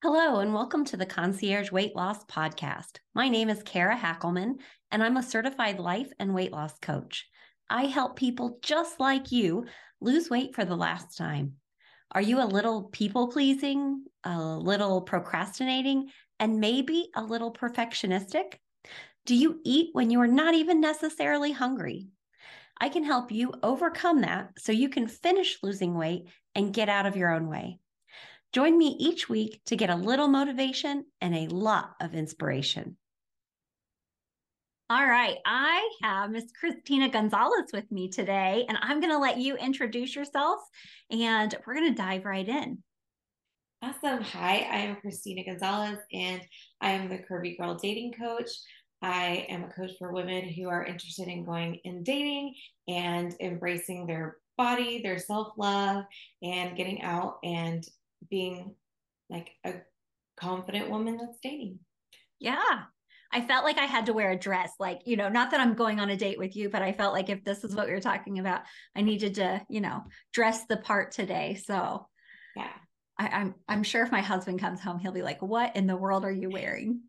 Hello, and welcome to the Concierge Weight Loss Podcast. My name is Kara Hackelman, and I'm a certified life and weight loss coach. I help people just like you lose weight for the last time. Are you a little people pleasing, a little procrastinating, and maybe a little perfectionistic? Do you eat when you are not even necessarily hungry? I can help you overcome that so you can finish losing weight and get out of your own way. Join me each week to get a little motivation and a lot of inspiration. All right, I have Miss Cristina Gonzalez with me today, and I'm going to let you introduce yourself and we're going to dive right in. Awesome. Hi, I am Cristina Gonzalez, and I am the Curvy Girl Dating Coach. I am a coach for women who are interested in going in dating and embracing their body, their self love, and getting out and being like a confident woman that's dating. Yeah. I felt like I had to wear a dress, like, you know, not that I'm going on a date with you, but I felt like if this is what we were talking about, I needed to, you know, dress the part today. So yeah. I, am I'm, I'm sure if my husband comes home, he'll be like, What in the world are you wearing?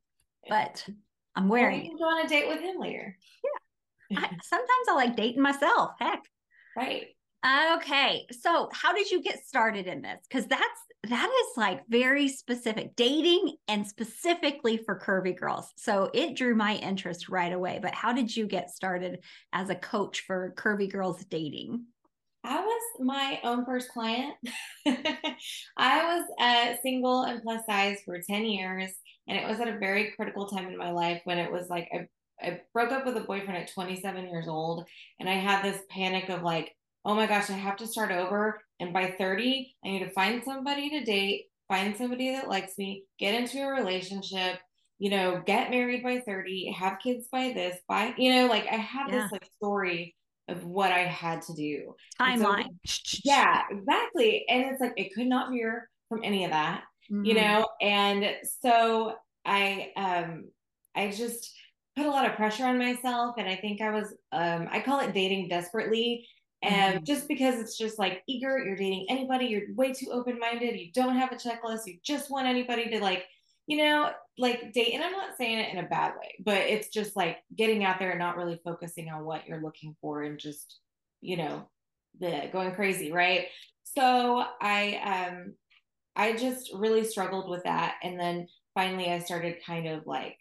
But I'm wearing well, you can go on a date with him later. Yeah. I, sometimes I like dating myself. Heck. Right. Okay. So, how did you get started in this? Because that's that is like very specific dating and specifically for curvy girls. So, it drew my interest right away. But how did you get started as a coach for curvy girls dating? I was my own first client. I was uh, single and plus size for 10 years. And it was at a very critical time in my life when it was like I, I broke up with a boyfriend at 27 years old. And I had this panic of like, oh my gosh, I have to start over. And by 30, I need to find somebody to date, find somebody that likes me, get into a relationship, you know, get married by 30, have kids by this, by, you know, like I have yeah. this like story of what I had to do. Timeline. So, yeah, exactly. And it's like, it could not veer from any of that, mm-hmm. you know? And so I, um, I just, put a lot of pressure on myself and i think i was um i call it dating desperately and mm-hmm. just because it's just like eager, you're dating anybody, you're way too open minded, you don't have a checklist, you just want anybody to like, you know, like date. And I'm not saying it in a bad way, but it's just like getting out there and not really focusing on what you're looking for and just, you know, the going crazy, right? So I um I just really struggled with that. And then finally I started kind of like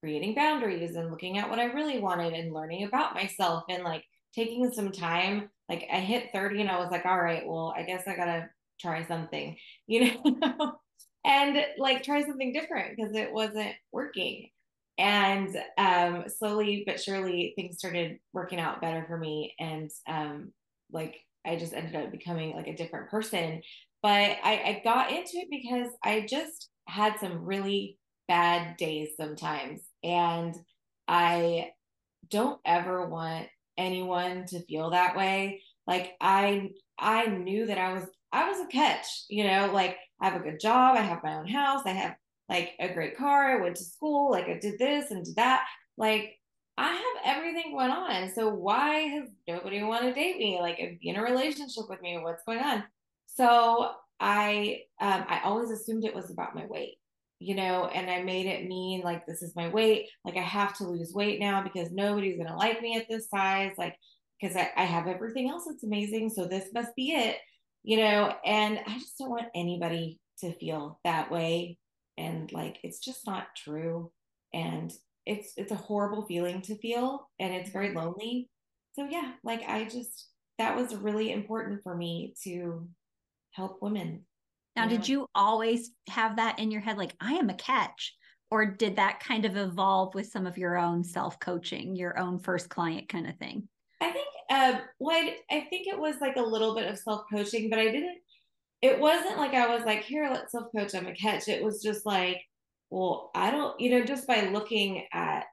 creating boundaries and looking at what I really wanted and learning about myself and like taking some time. Like I hit 30 and I was like, all right, well, I guess I gotta try something, you know, and like try something different because it wasn't working. And um, slowly but surely things started working out better for me. And um, like I just ended up becoming like a different person. But I, I got into it because I just had some really bad days sometimes. And I don't ever want anyone to feel that way. Like I I knew that I was I was a catch, you know, like I have a good job, I have my own house, I have like a great car, I went to school, like I did this and did that. Like I have everything going on. So why has nobody want to date me? Like be in a relationship with me? What's going on? So I um I always assumed it was about my weight you know, and I made it mean like this is my weight. Like I have to lose weight now because nobody's gonna like me at this size. Like because I, I have everything else that's amazing. So this must be it, you know, and I just don't want anybody to feel that way. And like it's just not true. And it's it's a horrible feeling to feel and it's very mm-hmm. lonely. So yeah, like I just that was really important for me to help women now, did you always have that in your head, like, I am a catch? Or did that kind of evolve with some of your own self coaching, your own first client kind of thing? I think, uh, well, I, I think it was like a little bit of self coaching, but I didn't, it wasn't like I was like, here, let's self coach, I'm a catch. It was just like, well, I don't, you know, just by looking at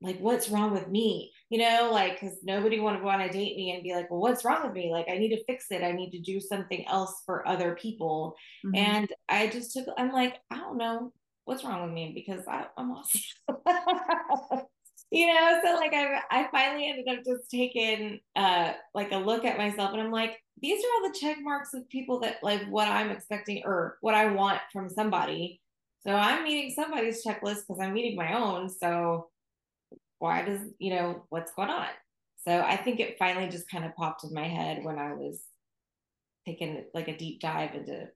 like what's wrong with me you know like because nobody would want to date me and be like well what's wrong with me like i need to fix it i need to do something else for other people mm-hmm. and i just took i'm like i don't know what's wrong with me because I, i'm awesome you know, so like I I finally ended up just taking uh like a look at myself and I'm like, these are all the check marks of people that like what I'm expecting or what I want from somebody. So I'm meeting somebody's checklist because I'm meeting my own. So why does you know what's going on? So I think it finally just kind of popped in my head when I was taking like a deep dive into,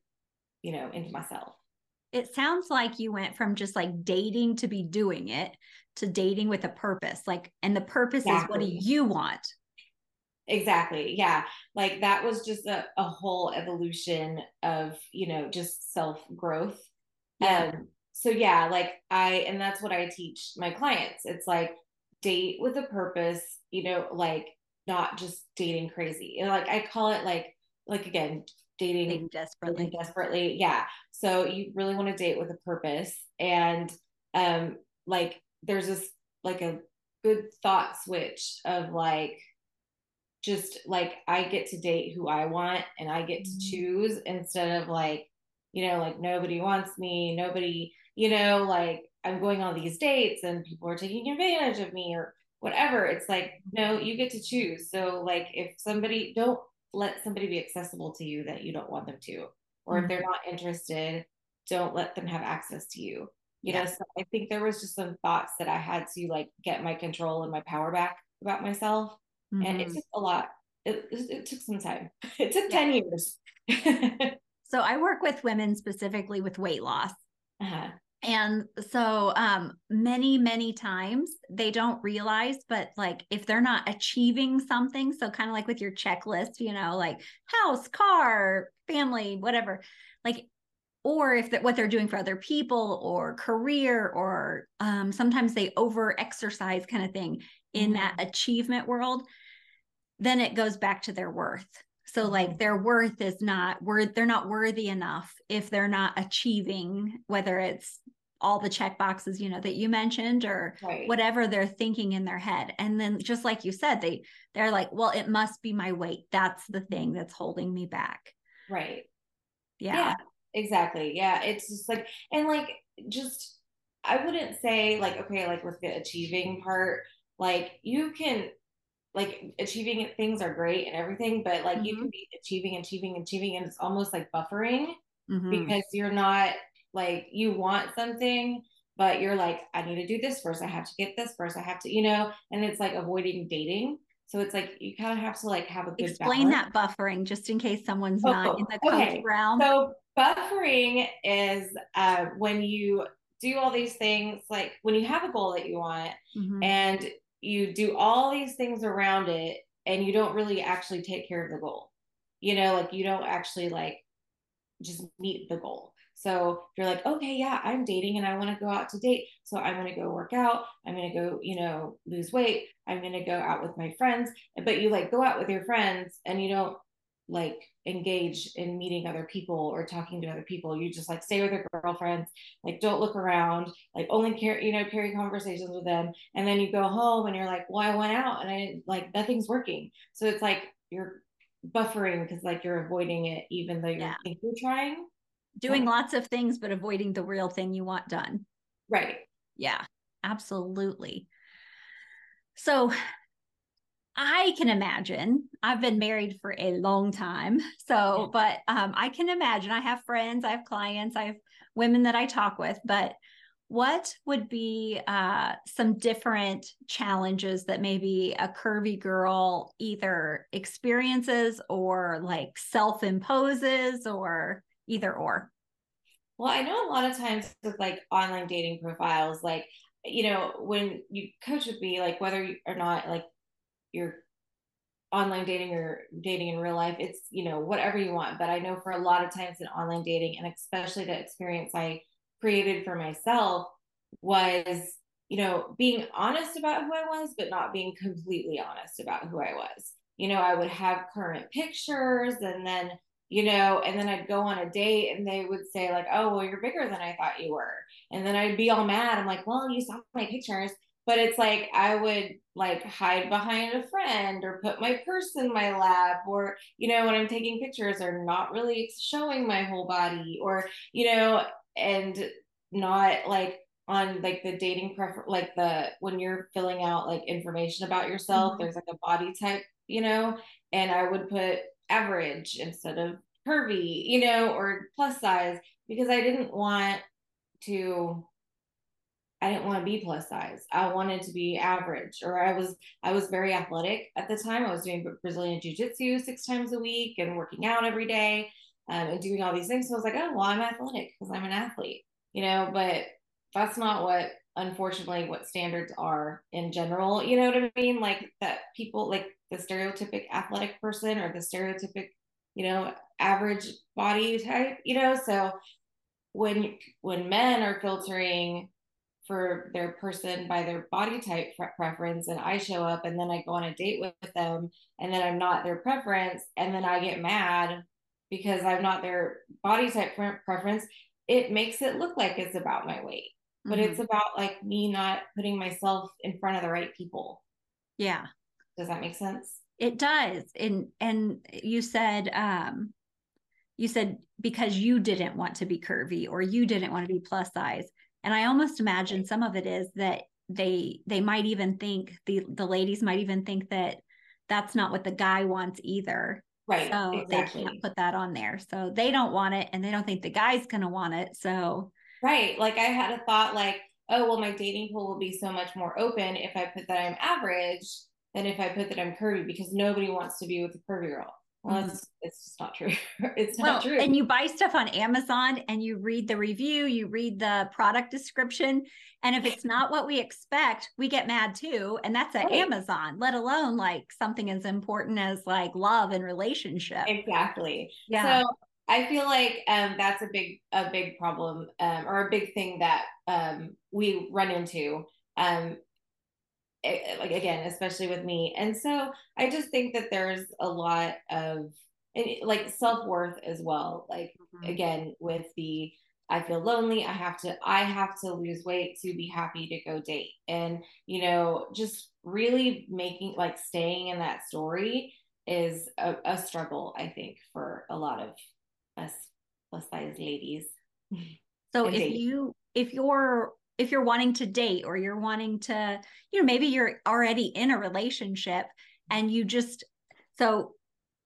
you know, into myself. It sounds like you went from just like dating to be doing it to dating with a purpose. Like, and the purpose exactly. is what do you want? Exactly. Yeah. Like that was just a, a whole evolution of, you know, just self growth. Yeah. Um, so yeah, like I, and that's what I teach my clients. It's like date with a purpose, you know, like not just dating crazy. Like I call it like, like again, dating, dating desperately. Dating desperately. Yeah. So you really want to date with a purpose. And um like there's this like a good thought switch of like just like I get to date who I want and I get to mm-hmm. choose instead of like, you know, like nobody wants me, nobody, you know, like I'm going on these dates and people are taking advantage of me or whatever. It's like, no, you get to choose. So like if somebody don't let somebody be accessible to you that you don't want them to. Or mm-hmm. if they're not interested, don't let them have access to you. You yeah. know, so I think there was just some thoughts that I had to like get my control and my power back about myself. Mm-hmm. And it mm-hmm. took a lot. It, it, it took some time. It took yeah. 10 years. so I work with women specifically with weight loss. Uh-huh and so um many many times they don't realize but like if they're not achieving something so kind of like with your checklist you know like house car family whatever like or if that what they're doing for other people or career or um sometimes they over exercise kind of thing in mm-hmm. that achievement world then it goes back to their worth so like mm-hmm. their worth is not worth they're not worthy enough if they're not achieving whether it's all the check boxes you know that you mentioned or right. whatever they're thinking in their head. And then just like you said they they're like well it must be my weight. That's the thing that's holding me back. Right. Yeah, yeah. exactly. Yeah it's just like and like just i wouldn't say like okay like with the achieving part like you can like achieving things are great and everything but like mm-hmm. you can be achieving achieving achieving and it's almost like buffering mm-hmm. because you're not like you want something but you're like i need to do this first i have to get this first i have to you know and it's like avoiding dating so it's like you kind of have to like have a good explain balance. that buffering just in case someone's oh, not in the coach okay. realm so buffering is uh, when you do all these things like when you have a goal that you want mm-hmm. and you do all these things around it and you don't really actually take care of the goal you know like you don't actually like just meet the goal so you're like, okay, yeah, I'm dating and I want to go out to date. So I'm going to go work out. I'm going to go, you know, lose weight. I'm going to go out with my friends. But you like go out with your friends and you don't like engage in meeting other people or talking to other people. You just like stay with your girlfriends, like don't look around, like only care, you know, carry conversations with them. And then you go home and you're like, well, I went out and I like nothing's working. So it's like you're buffering because like you're avoiding it even though you yeah. think you're trying doing lots of things but avoiding the real thing you want done right yeah absolutely so I can imagine. I've been married for a long time. So, but um, I can imagine. I have friends, I have clients, I have women that I talk with. But what would be uh, some different challenges that maybe a curvy girl either experiences or like self imposes or either or? Well, I know a lot of times with like online dating profiles, like, you know, when you coach with me, like whether or not like you're online dating or dating in real life, it's, you know, whatever you want. But I know for a lot of times in online dating, and especially the experience I created for myself was, you know, being honest about who I was, but not being completely honest about who I was. You know, I would have current pictures and then you know, and then I'd go on a date and they would say, like, oh, well, you're bigger than I thought you were. And then I'd be all mad. I'm like, well, you saw my pictures. But it's like I would like hide behind a friend or put my purse in my lap, or, you know, when I'm taking pictures, or not really showing my whole body, or, you know, and not like on like the dating prefer like the when you're filling out like information about yourself mm-hmm. there's like a body type you know and i would put average instead of curvy you know or plus size because i didn't want to I didn't want to be plus size. I wanted to be average, or I was I was very athletic at the time. I was doing Brazilian jiu jitsu six times a week and working out every day um, and doing all these things. So I was like, oh well, I'm athletic because I'm an athlete, you know. But that's not what, unfortunately, what standards are in general. You know what I mean? Like that people like the stereotypic athletic person or the stereotypic, you know, average body type. You know, so when when men are filtering for their person by their body type preference and I show up and then I go on a date with them and then I'm not their preference and then I get mad because I'm not their body type preference, it makes it look like it's about my weight. Mm-hmm. But it's about like me not putting myself in front of the right people. Yeah. Does that make sense? It does. And and you said um you said because you didn't want to be curvy or you didn't want to be plus size and i almost imagine some of it is that they they might even think the the ladies might even think that that's not what the guy wants either. Right so exactly. they can't put that on there. So they don't want it and they don't think the guy's gonna want it. So right like i had a thought like oh well my dating pool will be so much more open if i put that i'm average than if i put that i'm curvy because nobody wants to be with a curvy girl well, mm-hmm. it's just not true. it's well, not true. And you buy stuff on Amazon and you read the review, you read the product description. And if it's not what we expect, we get mad too. And that's at right. Amazon, let alone like something as important as like love and relationship. Exactly. Yeah. So I feel like um, that's a big, a big problem um, or a big thing that um, we run into um, like again especially with me and so i just think that there's a lot of and like self-worth as well like mm-hmm. again with the i feel lonely i have to i have to lose weight to be happy to go date and you know just really making like staying in that story is a, a struggle i think for a lot of us plus size ladies so if dating. you if you're if you're wanting to date or you're wanting to you know maybe you're already in a relationship and you just so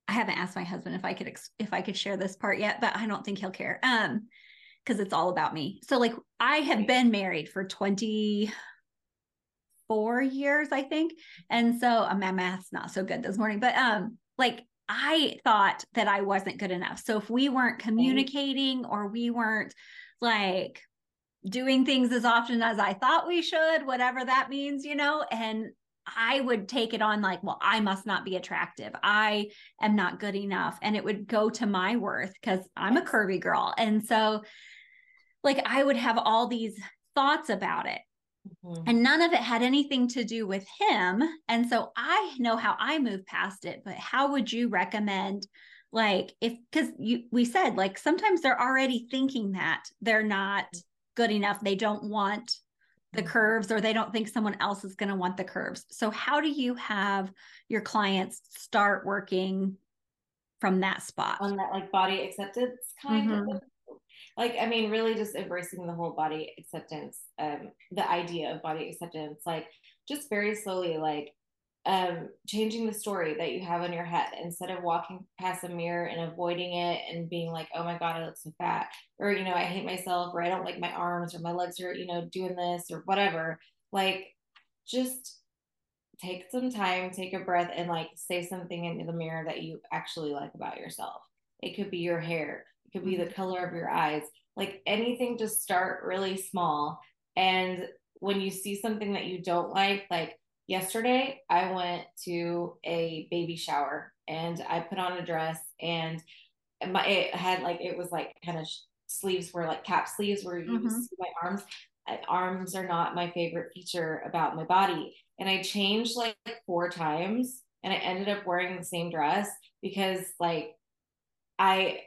i haven't asked my husband if i could if i could share this part yet but i don't think he'll care um because it's all about me. So like i have been married for 24 years i think and so uh, my math's not so good this morning but um like i thought that i wasn't good enough. So if we weren't communicating or we weren't like doing things as often as I thought we should, whatever that means, you know, and I would take it on like, well, I must not be attractive. I am not good enough. And it would go to my worth because I'm a curvy girl. And so, like, I would have all these thoughts about it. Mm-hmm. And none of it had anything to do with him. And so I know how I move past it, but how would you recommend? Like, if because you we said like sometimes they're already thinking that they're not good enough. They don't want the mm-hmm. curves or they don't think someone else is going to want the curves. So, how do you have your clients start working from that spot? On that like body acceptance kind mm-hmm. of like i mean really just embracing the whole body acceptance um the idea of body acceptance like just very slowly like um, changing the story that you have in your head instead of walking past a mirror and avoiding it and being like, oh my God, I look so fat, or, you know, I hate myself, or I don't like my arms, or my legs are, you know, doing this, or whatever. Like, just take some time, take a breath, and like say something into the mirror that you actually like about yourself. It could be your hair, it could be the mm-hmm. color of your eyes, like anything, just start really small. And when you see something that you don't like, like, yesterday I went to a baby shower and I put on a dress and my it had like it was like kind of sleeves were like cap sleeves where you mm-hmm. see my arms. Arms are not my favorite feature about my body. And I changed like four times and I ended up wearing the same dress because like I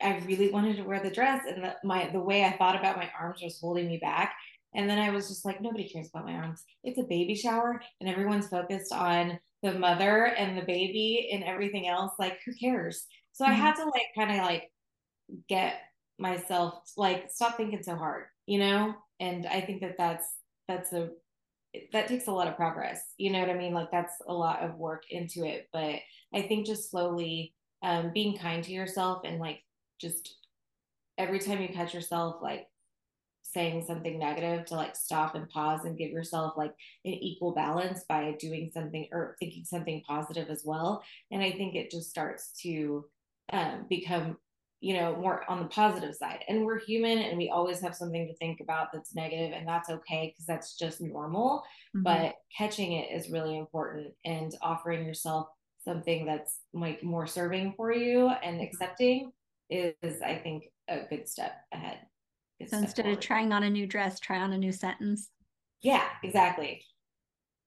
I really wanted to wear the dress and the, my the way I thought about my arms was holding me back. And then I was just like, nobody cares about my arms. It's a baby shower, and everyone's focused on the mother and the baby and everything else. Like, who cares? So mm-hmm. I had to like kind of like get myself like stop thinking so hard you know and i think that that's that's a that takes a lot of progress you know what i mean like that's a lot of work into it but i think just slowly um, being kind to yourself and like just every time you catch yourself like saying something negative to like stop and pause and give yourself like an equal balance by doing something or thinking something positive as well and i think it just starts to um, become you know more on the positive side and we're human and we always have something to think about that's negative and that's okay because that's just normal mm-hmm. but catching it is really important and offering yourself something that's like more serving for you and mm-hmm. accepting is i think a good step ahead so instead of trying on a new dress try on a new sentence? Yeah exactly.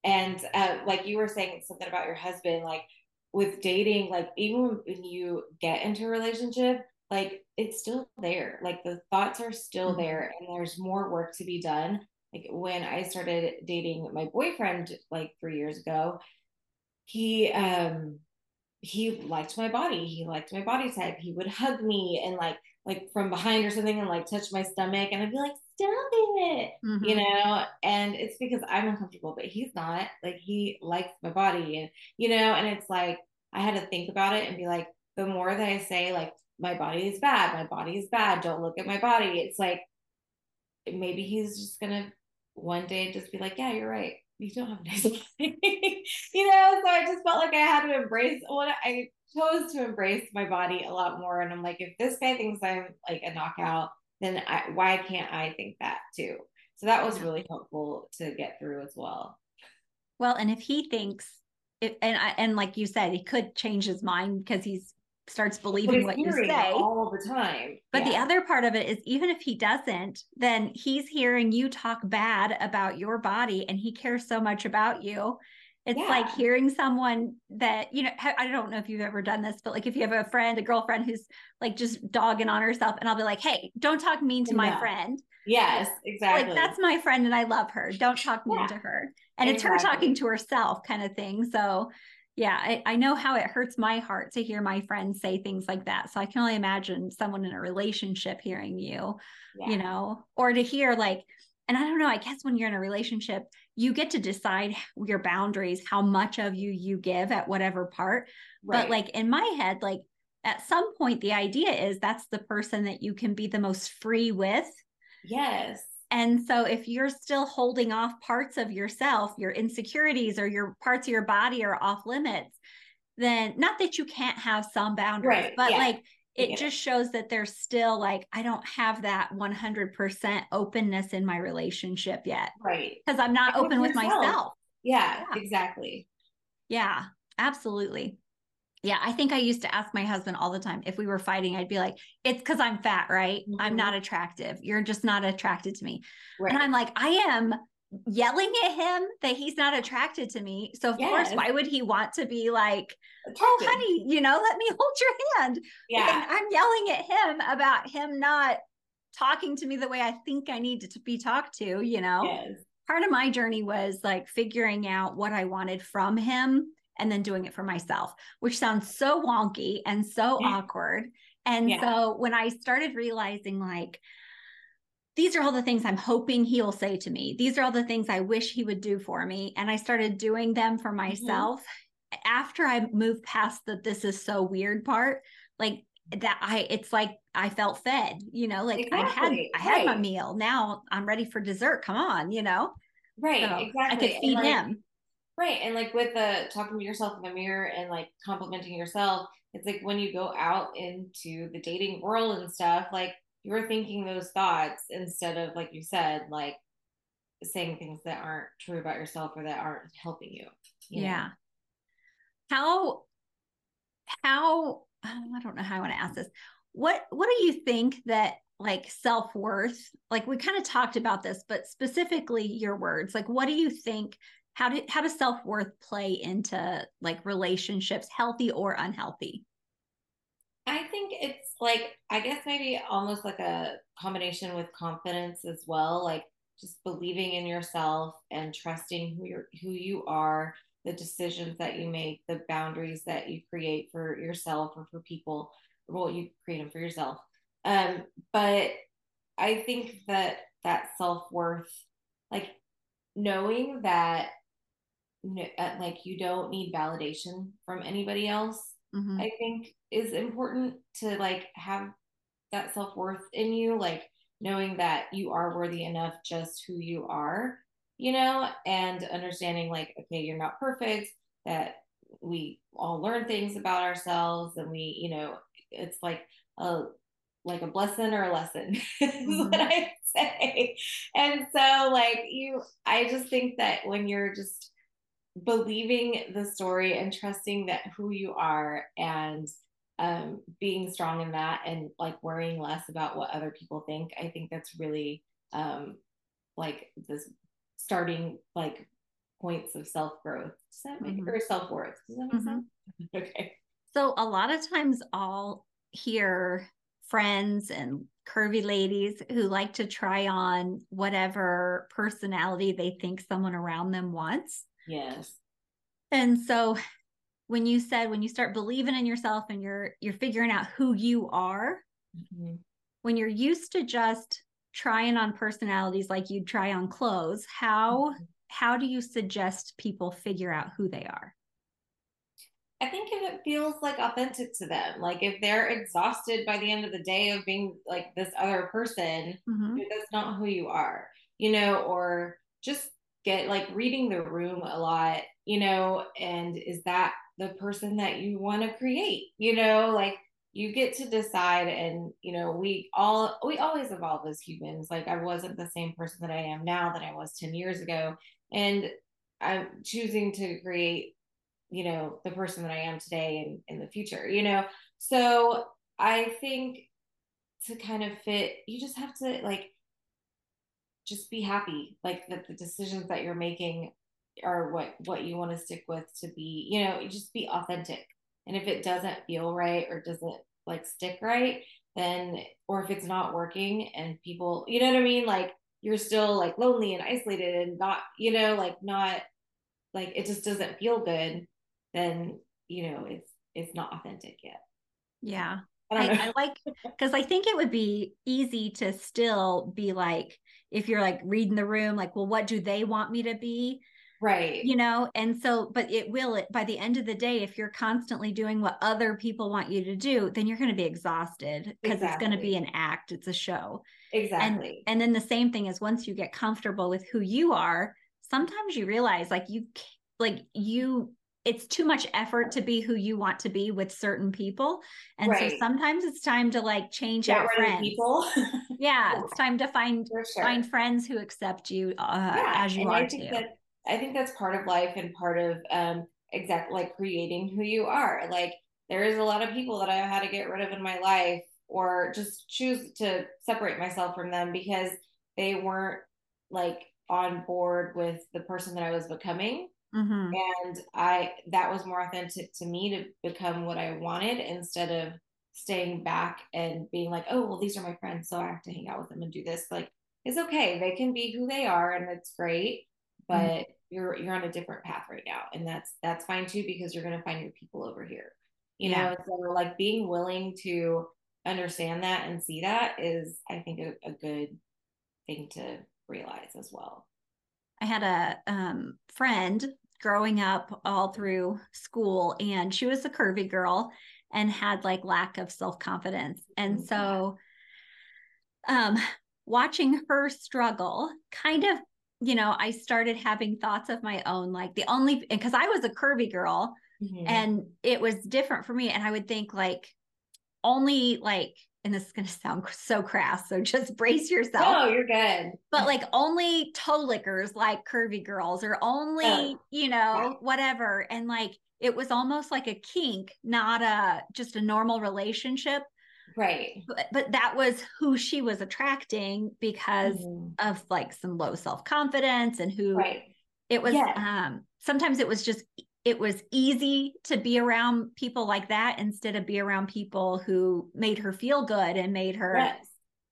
And uh, like you were saying something about your husband like with dating like even when you get into a relationship like it's still there. Like the thoughts are still mm-hmm. there and there's more work to be done. Like when i started dating my boyfriend like three years ago he um he liked my body. He liked my body type. He would hug me and like like from behind or something and like touch my stomach and i'd be like stop it mm-hmm. you know? And it's because i'm uncomfortable but he's not. Like he likes my body and you know? And it's like i had to think about it and be like the more that i say like my body is bad my body is bad don't look at my body it's like maybe he's just gonna one day just be like yeah you're right. You don't have a nice body you know? So i just felt like i had to embrace what i chose to embrace my body a lot more and i'm like if this guy thinks i'm like a knockout then I, why can't i think that too so that was really helpful to get through as well well and if he thinks it, and I, and like you said, he could change his mind because he's starts believing what you say all the time. But yeah. the other part of it is even if he doesn't, then he's hearing you talk bad about your body and he cares so much about you. It's yeah. like hearing someone that, you know, I don't know if you've ever done this, but like if you have a friend, a girlfriend who's like just dogging on herself, and I'll be like, hey, don't talk mean to my friend. Yes, exactly. Like that's my friend and I love her. Don't talk mean yeah. to her. And exactly. it's her talking to herself kind of thing. So yeah, I, I, know how it hurts my heart to hear my friends say things like that. So I can only imagine someone in a relationship hearing you, yeah. you know, or to hear like, and I don't know, I guess when you're in a relationship, you get to decide your boundaries, how much of you you give at whatever part. Right. But like in my head, like at some point, the idea is that's the person that you can be the most free with. Yes. And so if you're still holding off parts of yourself, your insecurities or your parts of your body are off limits, then not that you can't have some boundaries, right. but yeah. like it yeah. just shows that there's still like I don't have that 100% openness in my relationship yet. Right. Cuz I'm not open with, with myself. Yeah, yeah, exactly. Yeah, absolutely. Yeah, I think I used to ask my husband all the time if we were fighting, I'd be like, it's because I'm fat, right? Mm-hmm. I'm not attractive. You're just not attracted to me. Right. And I'm like, I am yelling at him that he's not attracted to me. So, of yes. course, why would he want to be like, oh, honey, you know, let me hold your hand? Yeah. And I'm yelling at him about him not talking to me the way I think I need to be talked to, you know? Yes. Part of my journey was like figuring out what I wanted from him and then doing it for myself, which sounds so wonky and so yeah. awkward. And yeah. so when I started realizing, like, these are all the things I'm hoping he'll say to me. These are all the things I wish he would do for me. And I started doing them for mm-hmm. myself. Mm-hmm. After I moved past the this is so weird part, like that I it's like I felt fed, you know, like exactly. I had I had right. my meal. Now I'm ready for dessert. Come on, you know. Right, so exactly. I could feed like, him. Right. And like with the talking to yourself in the mirror and like complimenting yourself, it's like when you go out into the dating world and stuff, like you're thinking those thoughts instead of, like you said, like saying things that aren't true about yourself or that aren't helping you. you yeah. Know? How, how, oh, I don't know how I want to ask this. What, what do you think that like self-worth like we kind of talked about this but specifically your words like what do you think how do how does self-worth play into like relationships healthy or unhealthy i think it's like i guess maybe almost like a combination with confidence as well like just believing in yourself and trusting who you're who you are the decisions that you make the boundaries that you create for yourself or for people well you create them for yourself. Um, but I think that that self worth, like knowing that, uh, like you don't need validation from anybody else, mm-hmm. I think is important to like have that self worth in you, like knowing that you are worthy enough just who you are, you know, and understanding like, okay, you're not perfect, that we all learn things about ourselves and we, you know, it's like a like a blessing or a lesson mm-hmm. what I say. And so like you I just think that when you're just believing the story and trusting that who you are and um, being strong in that and like worrying less about what other people think, I think that's really um, like this starting like points of self growth. Does that make mm-hmm. or self worth? Does that make mm-hmm. sense? okay. So a lot of times I'll hear friends and curvy ladies who like to try on whatever personality they think someone around them wants. Yes. And so when you said when you start believing in yourself and you're you're figuring out who you are, mm-hmm. when you're used to just trying on personalities like you'd try on clothes, how mm-hmm. how do you suggest people figure out who they are? I think if it feels like authentic to them, like if they're exhausted by the end of the day of being like this other person, mm-hmm. that's not who you are, you know, or just get like reading the room a lot, you know, and is that the person that you want to create, you know, like you get to decide and you know we all we always evolve as humans. Like i wasn't the same person that i am now that i was 10 years ago and i'm choosing to create you know the person that i am today and in the future you know? So i think to kind of fit you just have to like just be happy like that the decisions that you're making are what what you want to stick with to be you know just be authentic. And if it doesn't feel right or doesn't like stick right then or if it's not working and people you know what i mean? Like you're still like lonely and isolated and not you know like not like it just doesn't feel good then you know it's it's not authentic yet. Yeah. I, I, like because I think it would be easy to still be like if you're like reading the room, like, well, what do they want me to be? Right. You know, and so, but it will, it by the end of the day, if you're constantly doing what other people want you to do, then you're going to be exhausted because exactly. it's going to be an act, it's a show. Exactly. And, and then the same thing is once you get comfortable with who you are, sometimes you realize like you, like you it's too much effort to be who you want to be with certain people and right. so sometimes it's time to like change Get out friends people yeah it's time to find sure. find friends who accept you uh, yeah. as you and are I think too. that i think that's part of life and part of um exact like creating who you are like there is a lot of people that I've had to get rid of in my life or just choose to separate myself from them because they weren't like on board with the person that i was becoming Mm-hmm. And I that was more authentic to me to become what I wanted instead of staying back and being like, oh well, these are my friends, so I have to hang out with them and do this. Like it's okay. They can be who they are and it's great, but mm-hmm. you're you're on a different path right now. And that's that's fine too because you're gonna find your people over here. You yeah. know, so like being willing to understand that and see that is I think a, a good thing to realize as well. I had a um, friend growing up all through school and she was a curvy girl and had like lack of self-confidence and mm-hmm. so um watching her struggle kind of you know i started having thoughts of my own like the only because i was a curvy girl mm-hmm. and it was different for me and i would think like only like and this is going to sound so crass, so just brace yourself. No, you're good. But like only toe lickers like curvy girls or only, oh, you know, right. whatever. And like it was almost like a kink, not a just a normal relationship. Right. But, but that was who she was attracting because mm-hmm. of like some low self-confidence and who right. it was yes. um sometimes it was just it was easy to be around people like that instead of be around people who made her feel good and made her yes.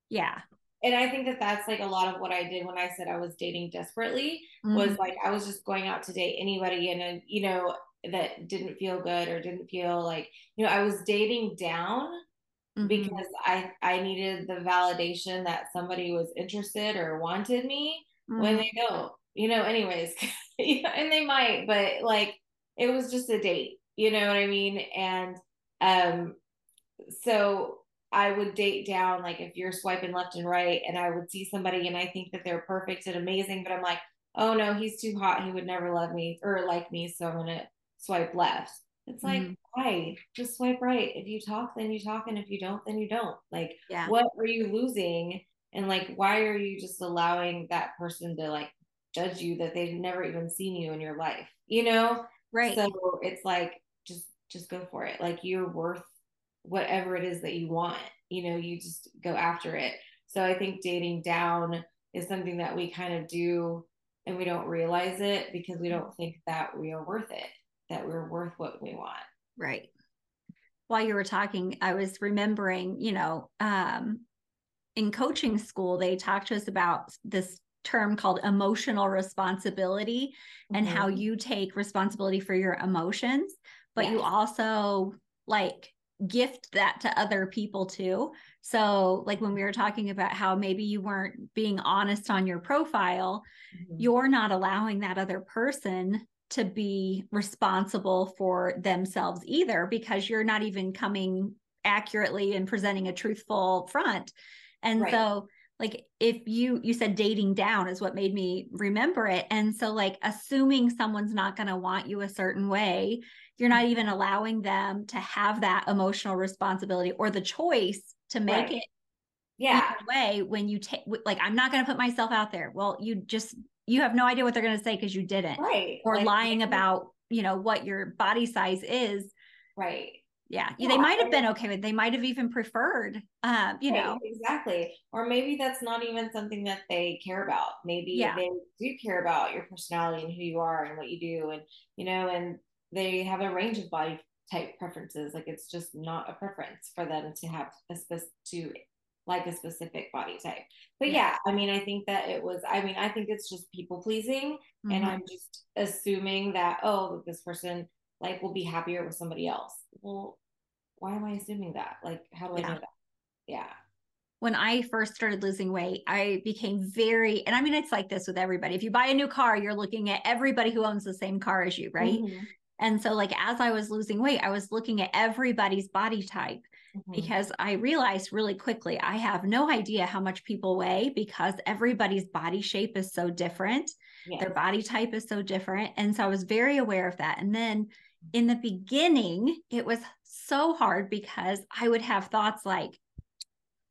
yeah and i think that that's like a lot of what i did when i said i was dating desperately mm-hmm. was like i was just going out to date anybody and a, you know that didn't feel good or didn't feel like you know i was dating down mm-hmm. because I I needed the validation that somebody was interested or wanted me mm-hmm. when they don't. You know, anyways, and they might, but like it was just a date. You know what I mean? And um, so I would date down like if you're swiping left and right, and I would see somebody and I think that they're perfect and amazing, but I'm like, oh no, he's too hot. He would never love me or like me, so I'm gonna swipe left. It's like, mm-hmm. why? Just swipe right. If you talk, then you talk, and if you don't, then you don't. Like, yeah. what are you losing? And like, why are you just allowing that person to like judge you that they've never even seen you in your life? You know? Right. So it's like, just just go for it. Like you're worth whatever it is that you want. You know, you just go after it. So I think dating down is something that we kind of do and we don't realize it because we don't think that we are worth it that we're worth what we want. Right. While you were talking, I was remembering, you know, um, in coaching school, they talked to us about this term called emotional responsibility mm-hmm. and how mm-hmm. you take responsibility for your emotions, but yes. you also like gift that to other people too. So, like when we were talking about how maybe you weren't being honest on your profile, mm-hmm. you're not allowing that other person to be responsible for themselves either because you're not even coming accurately and presenting a truthful front. And right. so like if you you said dating down is what made me remember it. And so like assuming someone's not going to want you a certain way you're not even allowing them to have that emotional responsibility or the choice to make right. it yeah. way when you take like i'm not going to put myself out there. Well you just you have no idea what they're going to say because you didn't right. or like, lying about you know what your body size is right yeah, yeah they might have been okay with they might have even preferred um you right, know exactly or maybe that's not even something that they care about maybe yeah. they do care about your personality and who you are and what you do and you know and they have a range of body type preferences like it's just not a preference for them to have a specific to like a specific body type. But yeah. yeah, I mean, I think that it was, I mean, I think it's just people pleasing. Mm-hmm. And I'm just assuming that, oh, this person like will be happier with somebody else. Well, why am I assuming that? Like, how do I yeah. know that? Yeah. When I first started losing weight, I became very, and I mean, it's like this with everybody. If you buy a new car, you're looking at everybody who owns the same car as you, right? Mm-hmm. And so, like, as I was losing weight, I was looking at everybody's body type mm-hmm. because I realized really quickly I have no idea how much people weigh because everybody's body shape is so different. Yes. Their body type is so different. And so I was very aware of that. And then in the beginning, it was so hard because I would have thoughts like,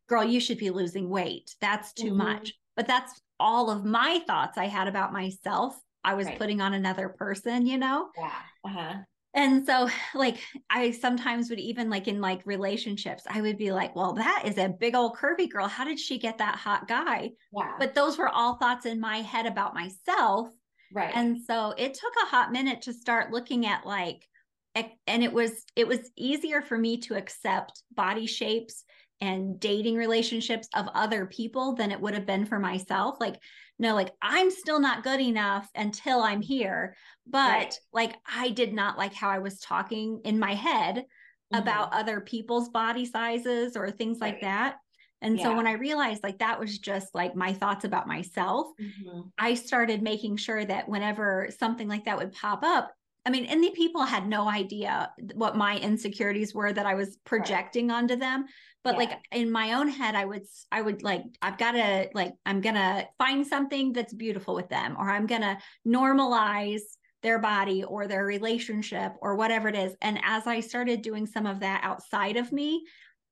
girl, you should be losing weight. That's too mm-hmm. much. But that's all of my thoughts I had about myself. I was right. putting on another person, you know? Yeah. Uh-huh and so like i sometimes would even like in like relationships i would be like well that is a big old curvy girl how did she get that hot guy yeah. but those were all thoughts in my head about myself right and so it took a hot minute to start looking at like and it was it was easier for me to accept body shapes and dating relationships of other people than it would have been for myself like no like i'm still not good enough until i'm here but right. like i did not like how i was talking in my head mm-hmm. about other people's body sizes or things right. like that and yeah. so when i realized like that was just like my thoughts about myself mm-hmm. i started making sure that whenever something like that would pop up I mean, and the people had no idea what my insecurities were that I was projecting right. onto them but yeah. like in my own head i would i would like i've got to like i'm gonna find something that's beautiful with them or i'm gonna normalize their body or their relationship or whatever it is and as i started doing some of that outside of me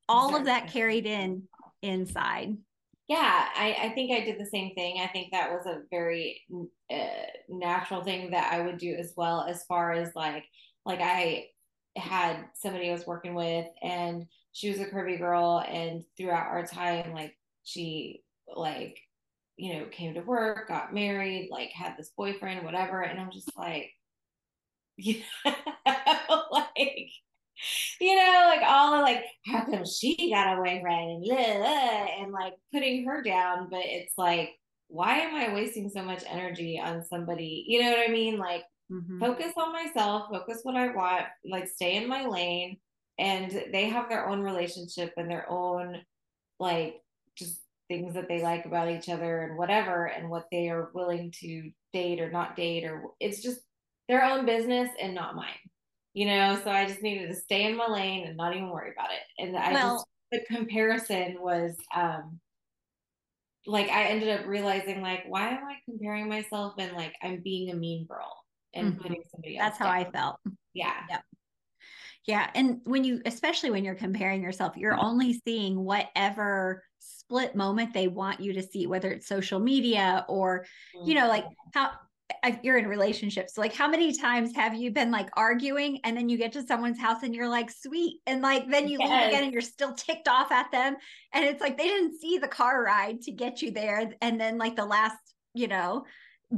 all of that carried in inside yeah I, I think i did the same thing. I think that was a very uh, natural thing that i would do as well as far as like like i had somebody I was working with and she was a curvy girl and throughout our time like she like you know came to work got married like had this boyfriend whatever and i'm just like you know, like you know like all the like how come she got a boyfriend and, and like putting her down but it's like why am i wasting so much energy on somebody? You know what i mean? Like mm-hmm. focus on myself focus what i want like stay in my lane and they have their own relationship and their own like just things that they like about each other and whatever and what they are willing to date or not date or it's just their own business and not mine you know so i just needed to stay in my lane and not even worry about it and i well, just the comparison was um like i ended up realizing like why am i comparing myself and like i'm being a mean girl and mm-hmm. putting somebody else that's down. how i felt yeah yep yeah. And when you, especially when you're comparing yourself, you're only seeing whatever split moment they want you to see, whether it's social media or, you know, like mm-hmm. how you're in relationships. Like how many times have you been like arguing and then you get to someone's house and you're like sweet and like then you yes. leave again and you're still ticked off at them and it's like they didn't see the car ride to get you there and then like the last you know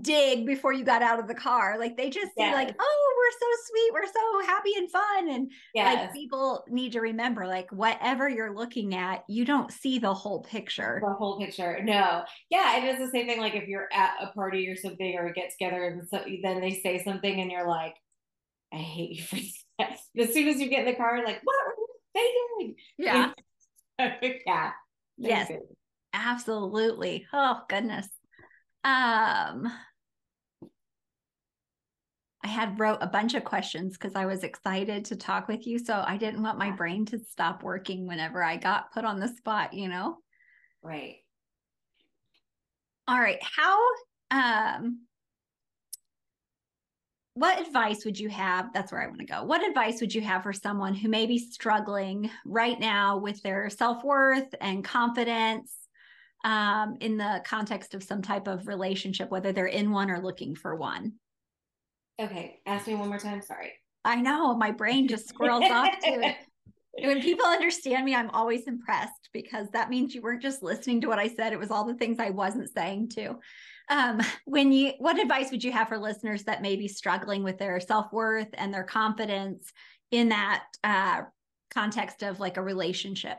dig before you got out of the car. Like they just yes. see like, oh, we're so sweet, we're so happy and fun. And yes. like people need to remember, like whatever you're looking at, you don't see the whole picture. The whole picture. No. Yeah. And it's the same thing like if you're at a party or something or a get together and so then they say something and you're like, I hate you for that. As soon as you get in the car, like, what are you saying? Yeah. yeah. Yes. Absolutely. Oh goodness. Um, I had wrote a bunch of questions because I was excited to talk with you. So I didn't want my brain to stop working whenever I got put on the spot, you know? Right. All right. How um what advice would you have? That's where I want to go. What advice would you have for someone who may be struggling right now with their self-worth and confidence um, in the context of some type of relationship, whether they're in one or looking for one. Okay, ask me one more time. Sorry. I know my brain just squirrels off to it. When people understand me, I'm always impressed because that means you weren't just listening to what I said. It was all the things I wasn't saying too. Um, when you, what advice would you have for listeners that may be struggling with their self worth and their confidence in that uh, context of like a relationship?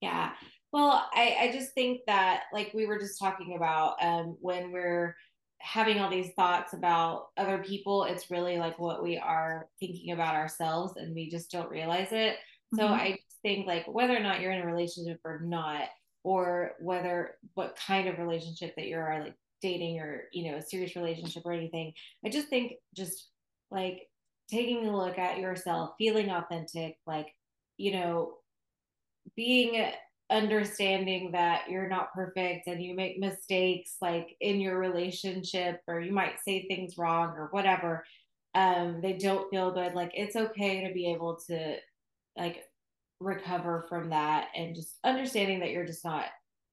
Yeah. Well, I, I just think that, like we were just talking about, um, when we're having all these thoughts about other people, it's really like what we are thinking about ourselves, and we just don't realize it. Mm-hmm. So I think, like, whether or not you're in a relationship or not, or whether what kind of relationship that you're like dating or you know a serious relationship or anything, I just think just like taking a look at yourself, feeling authentic, like you know being understanding that you're not perfect and you make mistakes like in your relationship or you might say things wrong or whatever um they don't feel good like it's okay to be able to like recover from that and just understanding that you're just not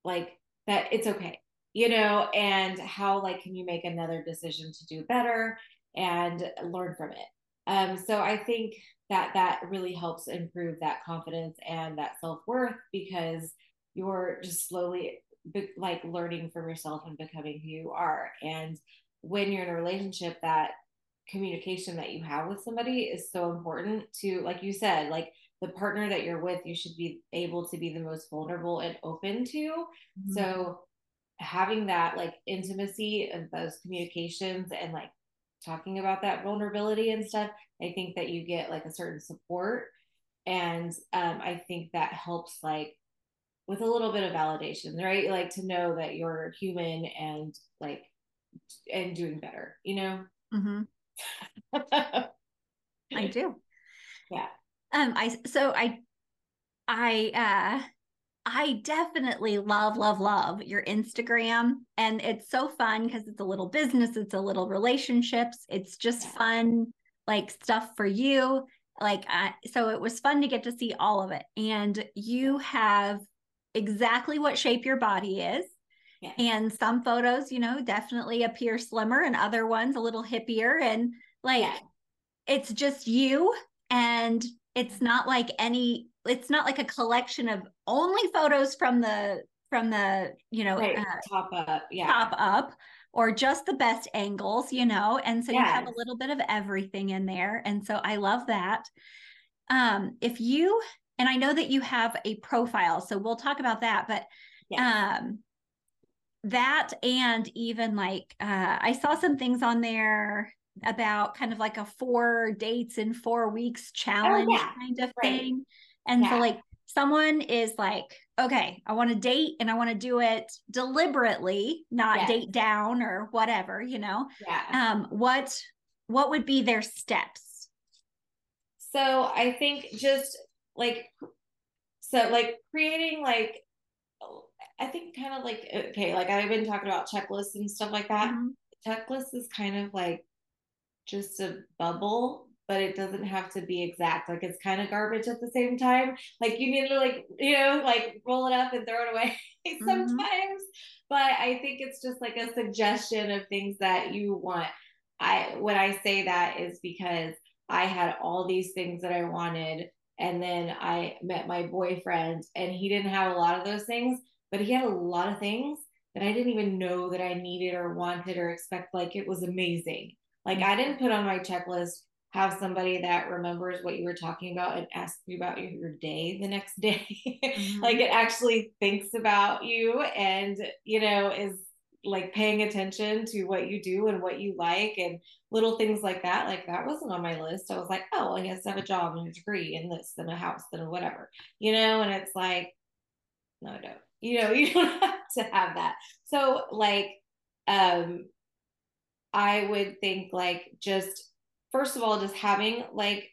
like that it's okay you know and how like can you make another decision to do better and learn from it. Um so i think that that really helps improve that confidence and that self-worth because you're just slowly be- like learning from yourself and becoming who you are and when you're in a relationship that communication that you have with somebody is so important to like you said like the partner that you're with you should be able to be the most vulnerable and open to mm-hmm. so having that like intimacy and those communications and like talking about that vulnerability and stuff, I think that you get like a certain support. And um, I think that helps like with a little bit of validation, right? Like to know that you're human and like and doing better, you know? Mm-hmm. I do. Yeah. Um, I so I I uh I definitely love, love, love your Instagram. And it's so fun because it's a little business, it's a little relationships. It's just fun, like stuff for you. Like, so it was fun to get to see all of it. And you have exactly what shape your body is. Yeah. And some photos, you know, definitely appear slimmer, and other ones a little hippier. And like, yeah. it's just you. And it's mm-hmm. not like any it's not like a collection of only photos from the from the you know right. uh, top up yeah top up or just the best angles you know and so yes. you have a little bit of everything in there and so i love that um if you and i know that you have a profile so we'll talk about that but yes. um that and even like uh i saw some things on there about kind of like a four dates in four weeks challenge oh, yeah. kind of right. thing. And yeah. so, like, someone is like, okay, I want to date and I want to do it deliberately, not yes. date down or whatever, you know. Yeah. Um, what what would be their steps? So I think just like so like creating like I think kind of like okay, like I've been talking about checklists and stuff like that. Mm-hmm. Checklist is kind of like just a bubble but it doesn't have to be exact. Like it's kind of garbage at the same time. Like you need to like, you know, like roll it up and throw it away mm-hmm. sometimes. Mm-hmm. But I think it's just like a suggestion of things that you want. I when I say that is because I had all these things that I wanted and then I met my boyfriend and he didn't have a lot of those things, but he had a lot of things that I didn't even know that I needed or wanted or expect like it was amazing. Like I didn't put on my checklist have somebody that remembers what you were talking about and asks you about your, day the next day. Mm-hmm. like it actually thinks about you and, you know, is like paying attention to what you do and what you like and little things like that. Like that wasn't on my list. I was like, oh, I guess I have a job and a degree and this and a house and whatever, you know, and it's like, no, no, you know, you don't have to have that. So like, um, I would think like just first of all, just having like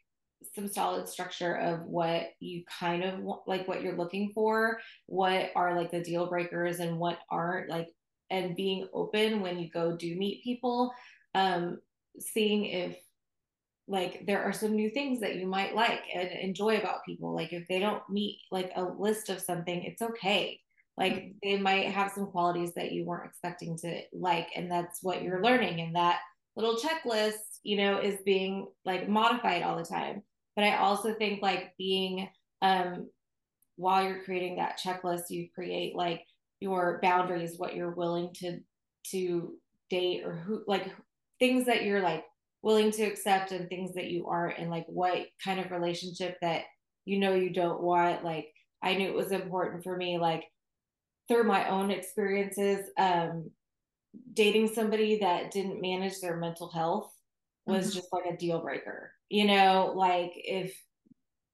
some solid structure of what you kind of want, like what you're looking for, what are like the deal breakers and what aren't like, and being open when you go do meet people, um, seeing if like there are some new things that you might like and enjoy about people. Like if they don't meet like a list of something, it's okay. Like mm-hmm. they might have some qualities that you weren't expecting to like, and that's what you're learning. And that little checklist you know, is being like modified all the time. But I also think like being um while you're creating that checklist, you create like your boundaries, what you're willing to to date or who like things that you're like willing to accept and things that you aren't and like what kind of relationship that you know you don't want like i knew it was important for me like through my own experiences um dating somebody that didn't manage their mental health was mm-hmm. just like a deal breaker. You know, like if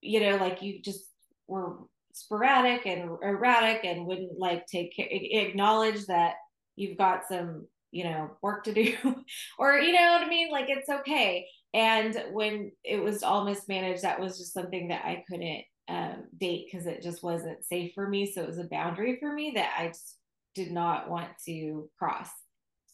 you know, like you just were sporadic and erratic and wouldn't like take care, acknowledge that you've got some you know work to do or you know what i mean like it's okay and when it was all mismanaged that was just something that i couldn't um, date because it just wasn't safe for me so it was a boundary for me that i just did not want to cross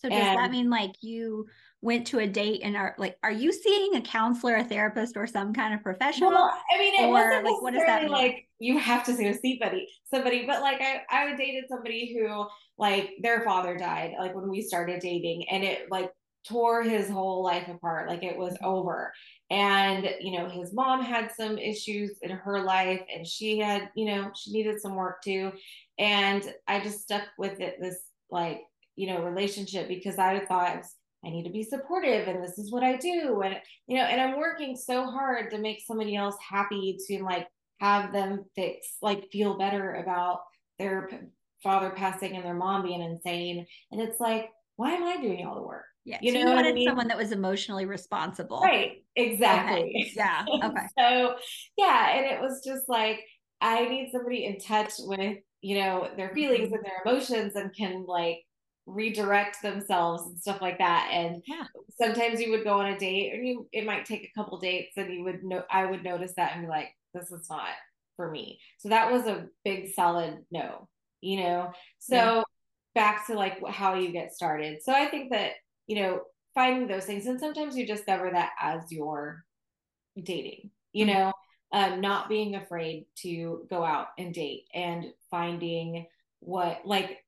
so does and, that mean like you went to a date and are like, are you seeing a counselor, a therapist, or some kind of professional? Well, I mean, it or, wasn't like what does that mean? like you have to see a seat buddy, somebody, but like I, I dated somebody who like their father died like when we started dating, and it like tore his whole life apart. Like it was over. And, you know, his mom had some issues in her life and she had, you know, she needed some work too. And I just stuck with it, this like, you know, relationship because I thought I need to be supportive and this is what I do. And, you know, and I'm working so hard to make somebody else happy to like have them fix, like feel better about their father passing and their mom being insane. And it's like, why am I doing all the work? Yeah. You know, you wanted I mean? someone that was emotionally responsible. Right. Exactly. Okay. Yeah. Okay. so, yeah. And it was just like, I need somebody in touch with, you know, their feelings mm-hmm. and their emotions and can like redirect themselves and stuff like that and yeah. sometimes you would go on a date and you it might take a couple dates and you would know i would notice that and be like this is not for me so that was a big solid no you know so yeah. back to like how you get started so i think that you know finding those things and sometimes you discover that as you're dating you mm-hmm. know um, not being afraid to go out and date and finding what like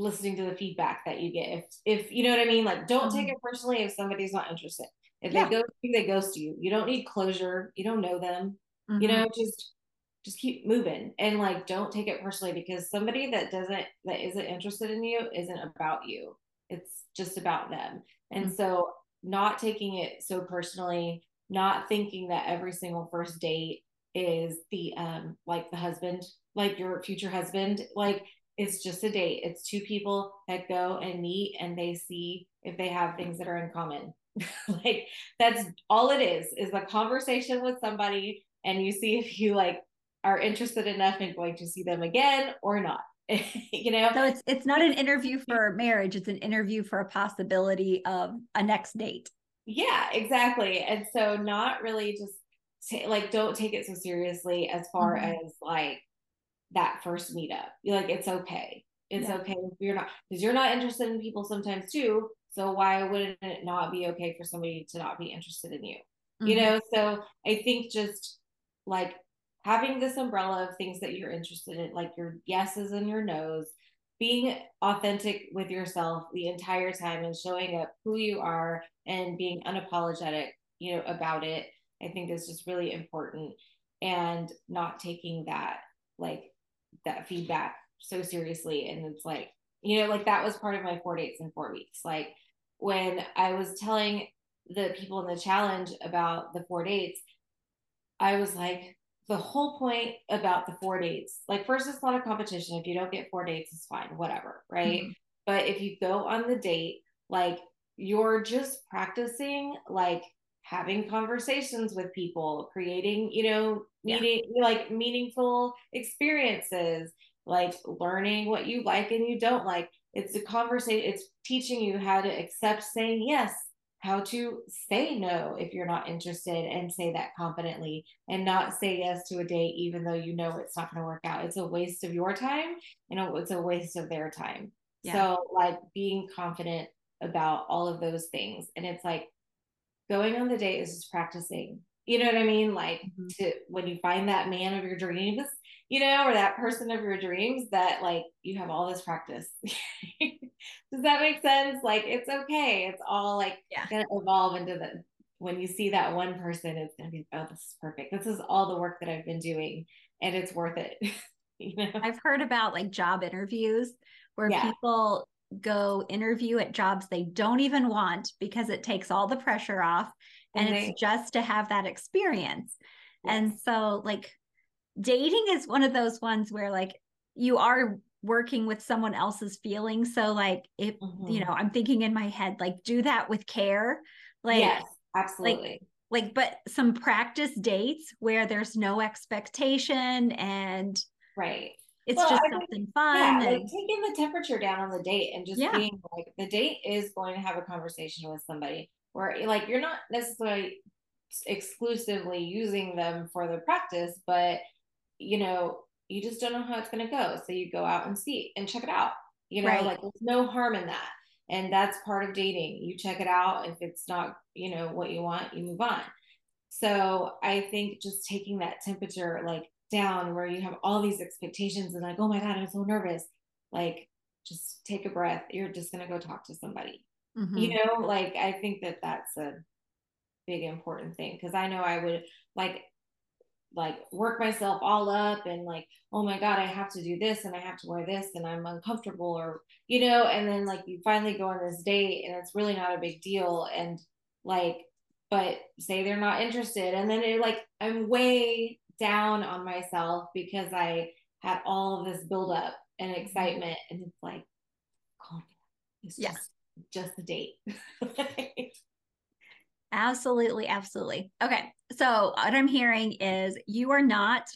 listening to the feedback that you get. If if you know what I mean, like don't mm-hmm. take it personally if somebody's not interested. If yeah. they ghost you, they ghost you. You don't need closure. You don't know them. Mm-hmm. You know, just just keep moving and like don't take it personally because somebody that doesn't that isn't interested in you isn't about you. It's just about them. And mm-hmm. so not taking it so personally, not thinking that every single first date is the um like the husband, like your future husband. Like it's just a date. It's two people that go and meet and they see if they have things that are in common. like that's all it is is a conversation with somebody and you see if you like are interested enough in going to see them again or not you know so it's it's not an interview for marriage it's an interview for a possibility of a next date yeah exactly and so not really just t- like don't take it so seriously as far mm-hmm. as like that first meetup you're like it's okay it's yeah. okay if you're not because you're not interested in people sometimes too so why wouldn't it not be okay for somebody to not be interested in you mm-hmm. you know so i think just like having this umbrella of things that you're interested in, like your yeses and your nos, being authentic with yourself the entire time and showing up who you are and being unapologetic, you know, about it, I think is just really important. And not taking that like that feedback so seriously. And it's like, you know, like that was part of my four dates in four weeks. Like when I was telling the people in the challenge about the four dates, I was like, the whole point about the four dates, like first it's not a competition. If you don't get four dates, it's fine, whatever, right? Mm-hmm. But if you go on the date, like you're just practicing like having conversations with people, creating, you know, meeting yeah. like meaningful experiences, like learning what you like and you don't like. It's a conversation, it's teaching you how to accept saying yes how to say no if you're not interested and say that confidently and not say yes to a date even though you know it's not going to work out it's a waste of your time and it's a waste of their time yeah. so like being confident about all of those things and it's like going on the date is just practicing you know what i mean like mm-hmm. to when you find that man of your dreams you know, or that person of your dreams that like you have all this practice. Does that make sense? Like it's okay. It's all like yeah. gonna evolve into the when you see that one person, it's gonna be, oh, this is perfect. This is all the work that I've been doing and it's worth it. you know? I've heard about like job interviews where yeah. people go interview at jobs they don't even want because it takes all the pressure off and, it's just to have that experience. Yes. And so like dating is one of those ones where like you are working with someone else's feelings so like if mm-hmm. you know i'm thinking in my head like do that with care like yes absolutely like, like but some practice dates where there's no expectation and right it's well, just I something think, fun yeah, and, like taking the temperature down on the date and just yeah. being like the date is going to have a conversation with somebody where eh, like you're not necessarily exclusively using them for the practice but you know, you just don't know how it's going to go. So you go out and see and check it out. You know, right. like there's no harm in that. And that's part of dating. You check it out. If it's not, you know, what you want, you move on. So I think just taking that temperature like down where you have all these expectations and like, oh my God, I'm so nervous. Like, just take a breath. You're just going to go talk to somebody. Mm-hmm. You know, like I think that that's a big important thing because I know I would like like work myself all up and like oh my god i have to do this and i have to wear this and i'm uncomfortable or you know and then like you finally go on this date and it's really not a big deal and like but say they're not interested and then it like i'm way down on myself because i had all of this build up and mm-hmm. excitement and it's like calm down it's yeah. just just the date Absolutely, absolutely. Okay. So what I'm hearing is you are not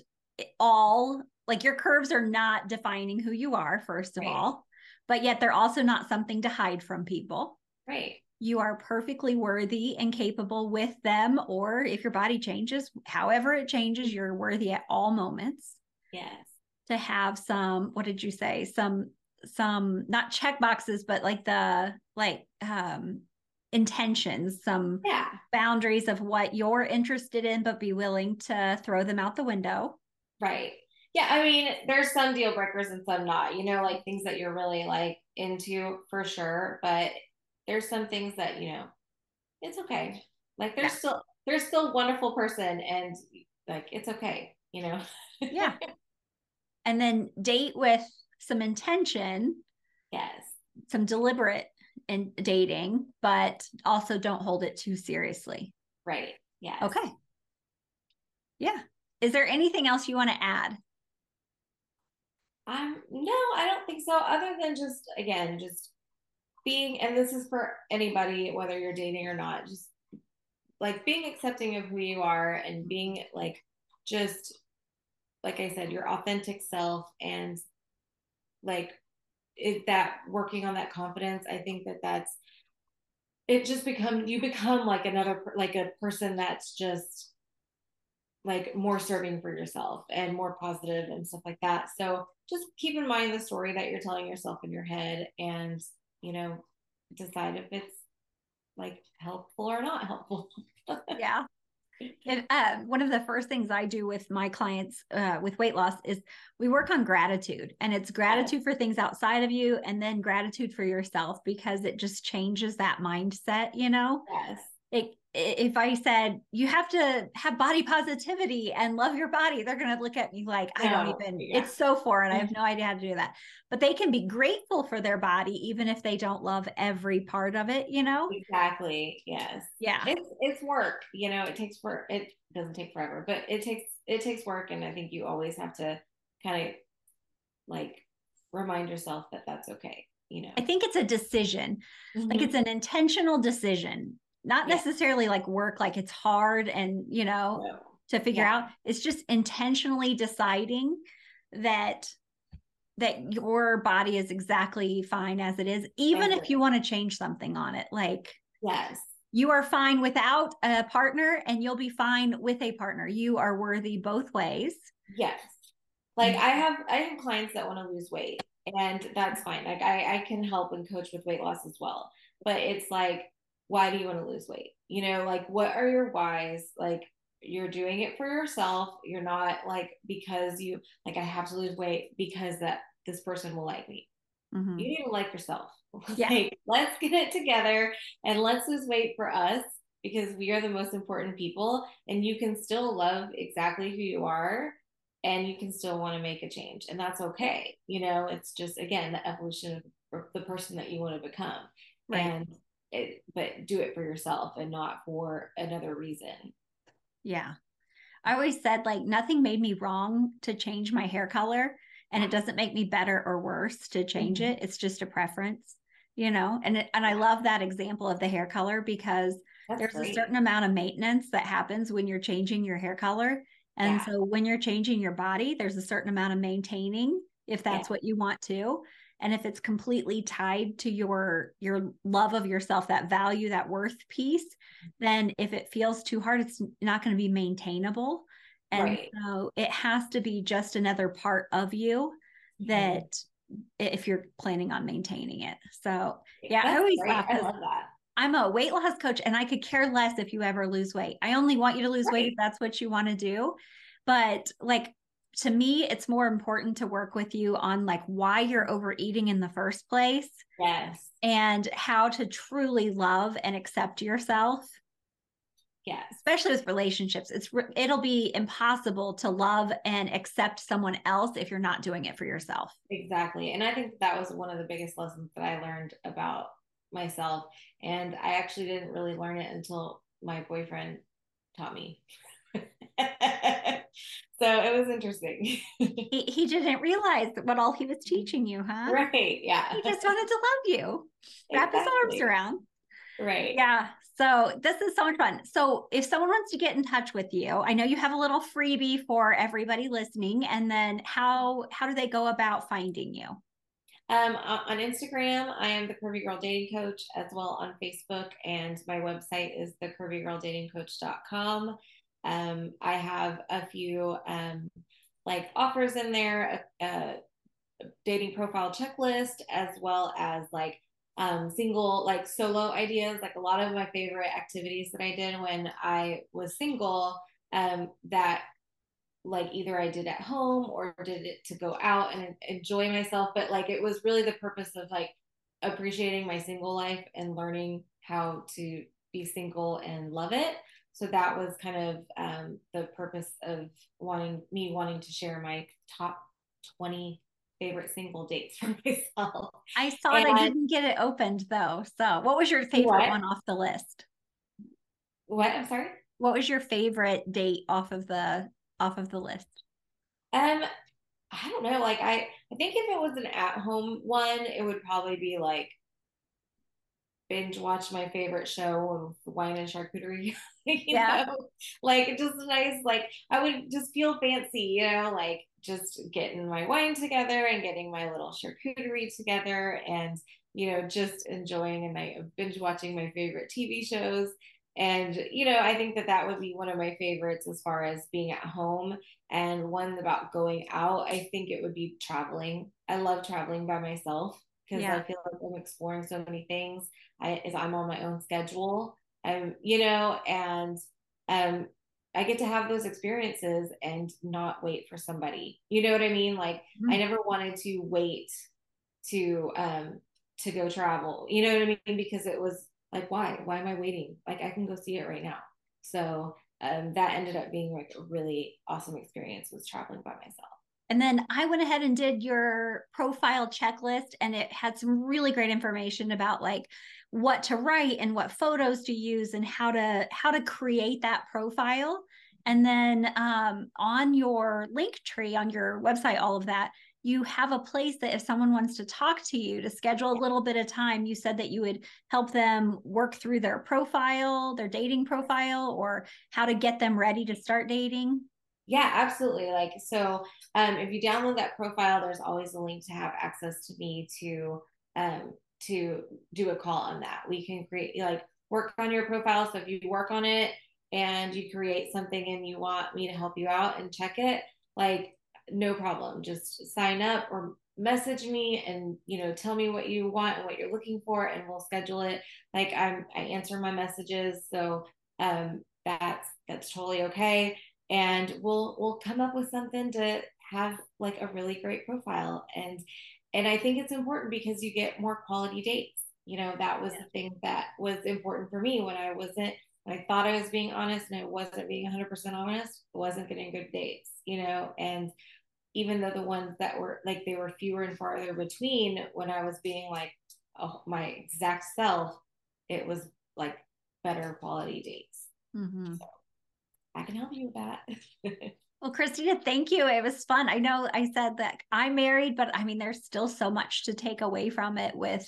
all like your curves are not defining who you are, first of right. all, but yet they're also not something to hide from people. Right. You are perfectly worthy and capable with them, or if your body changes, however it changes, you're worthy at all moments. Yes. To have some, what did you say? Some, some not check boxes, but like the like um intentions, some yeah. boundaries of what you're interested in, but be willing to throw them out the window. Right. Yeah. I mean, there's some deal breakers and some not, you know, like things that you're really like into for sure. But there's some things that, you know, it's okay. Like there's yeah. still, there's still wonderful person and like it's okay, you know? yeah. And then date with some intention. Yes. Some deliberate in dating, but also don't hold it too seriously. Right. Yeah. Okay. Yeah. Is there anything else you want to add? Um, no, I don't think so. Other than just again, just being and this is for anybody whether you're dating or not just like being accepting of who you are and being like just like i said your authentic self and like it, that working on that confidence i think that that's it just become you become like another like a person that's just like more serving for yourself and more positive and stuff like that. So just keep in mind the story that you're telling yourself in your head and you know decide if it's like helpful or not helpful. Yeah and uh, one of the first things I do with my clients uh, with weight loss is we work on gratitude, and it's gratitude for things outside of you, and then gratitude for yourself because it just changes that mindset. You know, yes. It if I said you have to have body positivity and love your body, they're going to look at me like I don't even. Yeah. It's so foreign. I have no idea how to do that. But they can be grateful for their body even if they don't love every part of it. You know. Exactly. Yes. Yeah. It's it's work. You know, it takes work. It doesn't take forever, but it takes it takes work, and I think you always have to kind of like remind yourself that that's okay. You know. I think it's a decision. Mm-hmm. Like it's an intentional decision not yeah. necessarily like work like it's hard and you know no. to figure yeah. out. It's just intentionally deciding that that your body is exactly fine as it is even if you want to change something on it. Like yes. you are fine without a partner and you'll be fine with a partner. You are worthy both ways. Yes. Like mm. i have i have clients that want to lose weight and that's fine. Like i i can help and coach with weight loss as well. But it's like why do you want to lose weight? You know, like what are your whys? Like you're doing it for yourself. You're not like because you like I have to lose weight because that this person will like me. Mm-hmm. You need to like yourself. Yeah. like, let's get it together and let's lose weight for us because we are the most important people and you can still love exactly who you are and you can still want to make a change and that's okay you know it's just again the evolution of the person that you want to become right. and it, but do it for yourself and not for another reason. Yeah. I always said like nothing made me wrong to change my hair color and it doesn't make me better or worse to change mm-hmm. it. It's just a preference, you know. And it, and I love that example of the hair color because That's there's great. a certain amount of maintenance that happens when you're changing your hair color. And yeah. so when you're changing your body, there's a certain amount of maintaining if that's yeah. what you want to and if it's completely tied to your your love of yourself that value that worth piece then if it feels too hard it's not going to be maintainable and right. so it has to be just another part of you mm-hmm. that if you're planning on maintaining it so yeah That's i always laugh I love that I'm a weight loss coach and I could care less if you ever lose weight. I only want you to lose right. weight if that's what you want to do. But like to me it's more important to work with you on like why you're overeating in the first place yes. and how to truly love and accept yourself. Yeah especially with relationships it's it'll be impossible to love and accept someone else if you're not doing it for yourself. Exactly and i think that was one of the biggest lessons that i learned about myself and i actually didn't really learn it until my boyfriend taught me so it was interesting. he, he didn't realize what all he was teaching you, huh? Right. Yeah. He just wanted to love you, wrap his arms around. Right. Yeah. So this is so much fun. So if someone wants to get in touch with you, I know you have a little freebie for everybody listening. And then how how do they go about finding you? Um, on Instagram, I am the Curvy Girl Dating Coach, as well on Facebook, and my website is the curvygirldatingcoach.com. Um, I have a few um, like offers in there, a, a, dating profile checklist, as well as like um, single, like solo ideas. Like a lot of my favorite activities that I did when I was single um, that like either I did at home or did it to go out and enjoy myself. But like it was really the purpose of like appreciating my single life and learning how to be single and love it so that was kind of um, the purpose of wanting me wanting to share my top 20 favorite single dates for myself. I saw and. I didn't get it opened though. So what was your favorite what? one off the list? What? I'm sorry? What was your favorite date off of the off of the list? Um I don't know. Like I I think if it was an at home one, it would probably be like binge watch my favorite show of wine and charcuterie. yeah. Know? Like just nice, like I would just feel fancy, you know, like just getting my wine together and getting my little charcuterie together and you know, just enjoying a night of binge watching my favorite TV shows. And, you know, I think that that would be one of my favorites as far as being at home. And one about going out, I think it would be traveling. I love traveling by myself because yeah. I feel like I'm exploring so many things. I, I'm on my own schedule. I'm, you know, and um, I get to have those experiences and not wait for somebody. You know what I mean? Like mm-hmm. I never wanted to wait to um to go travel. You know what I mean? Because it was like, why? Why am I waiting? Like I can go see it right now. So um, that ended up being like a really awesome experience was traveling by myself. And then I went ahead and did your profile checklist, and it had some really great information about like what to write and what photos to use and how to how to create that profile. And then um, on your link tree on your website, all of that, you have a place that if someone wants to talk to you to schedule a little bit of time, you said that you would help them work through their profile, their dating profile, or how to get them ready to start dating. Yeah, absolutely. Like, so um, if you download that profile, there's always a link to have access to me to um, to do a call on that. We can create like work on your profile. So if you work on it and you create something and you want me to help you out and check it, like no problem. Just sign up or message me and you know tell me what you want and what you're looking for and we'll schedule it like i'm i answer my messages so um that's that's totally okay and we'll we'll come up with something to have like a really great profile and and i think it's important because you get more quality dates you know that was the thing that was important for me when i wasn't when i thought i was being honest and i wasn't being 100% honest I wasn't getting good dates you know and even though the ones that were like they were fewer and farther between when I was being like oh, my exact self, it was like better quality dates. Mm-hmm. So I can help you with that. well, Cristina, thank you. It was fun. I know I said that I'm married, but I mean, there's still so much to take away from it with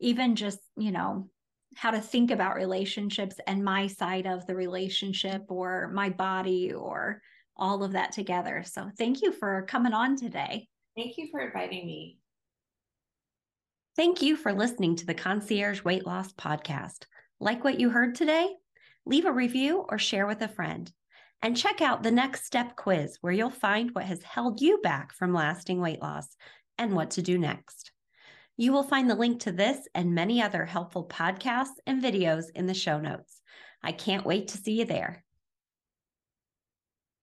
even just, you know, how to think about relationships and my side of the relationship or my body or all of that together. So thank you for coming on today. Thank you for inviting me. Thank you for listening to the Concierge Weight Loss Podcast. Like what you heard today? Leave a review or share with a friend. And check out the next step quiz where you'll find what has held you back from lasting weight loss and what to do next. You will find the link to this and many other helpful podcasts and videos in the show notes. I can't wait to see you there.